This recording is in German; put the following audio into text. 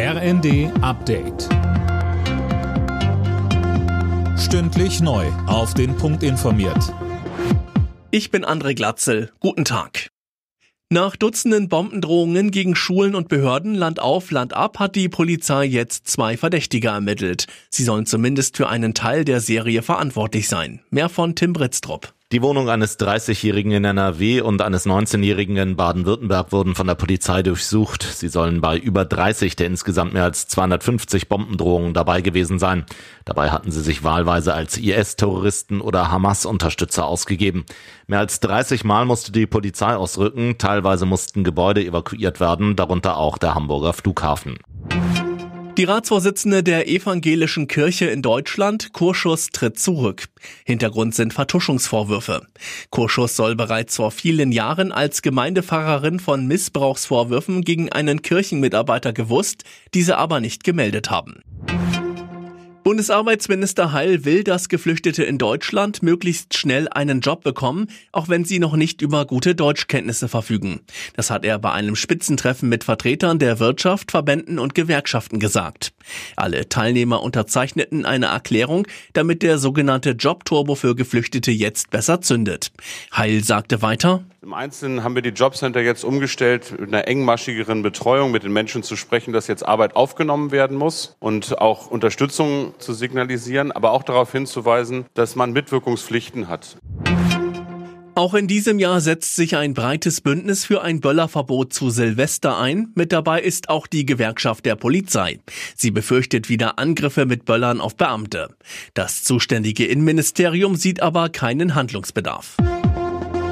RND Update. Stündlich neu. Auf den Punkt informiert. Ich bin André Glatzel. Guten Tag. Nach Dutzenden Bombendrohungen gegen Schulen und Behörden Land auf, Land ab hat die Polizei jetzt zwei Verdächtige ermittelt. Sie sollen zumindest für einen Teil der Serie verantwortlich sein. Mehr von Tim Britztrup. Die Wohnung eines 30-Jährigen in NRW und eines 19-Jährigen in Baden-Württemberg wurden von der Polizei durchsucht. Sie sollen bei über 30 der insgesamt mehr als 250 Bombendrohungen dabei gewesen sein. Dabei hatten sie sich wahlweise als IS-Terroristen oder Hamas-Unterstützer ausgegeben. Mehr als 30 Mal musste die Polizei ausrücken, teilweise mussten Gebäude evakuiert werden, darunter auch der Hamburger Flughafen. Die Ratsvorsitzende der Evangelischen Kirche in Deutschland, Kurschus, tritt zurück. Hintergrund sind Vertuschungsvorwürfe. Kurschus soll bereits vor vielen Jahren als Gemeindepfarrerin von Missbrauchsvorwürfen gegen einen Kirchenmitarbeiter gewusst, diese aber nicht gemeldet haben. Bundesarbeitsminister Heil will, dass Geflüchtete in Deutschland möglichst schnell einen Job bekommen, auch wenn sie noch nicht über gute Deutschkenntnisse verfügen. Das hat er bei einem Spitzentreffen mit Vertretern der Wirtschaft, Verbänden und Gewerkschaften gesagt. Alle Teilnehmer unterzeichneten eine Erklärung, damit der sogenannte Jobturbo für Geflüchtete jetzt besser zündet. Heil sagte weiter, im Einzelnen haben wir die Jobcenter jetzt umgestellt, mit einer engmaschigeren Betreuung mit den Menschen zu sprechen, dass jetzt Arbeit aufgenommen werden muss und auch Unterstützung zu signalisieren, aber auch darauf hinzuweisen, dass man Mitwirkungspflichten hat. Auch in diesem Jahr setzt sich ein breites Bündnis für ein Böllerverbot zu Silvester ein. Mit dabei ist auch die Gewerkschaft der Polizei. Sie befürchtet wieder Angriffe mit Böllern auf Beamte. Das zuständige Innenministerium sieht aber keinen Handlungsbedarf.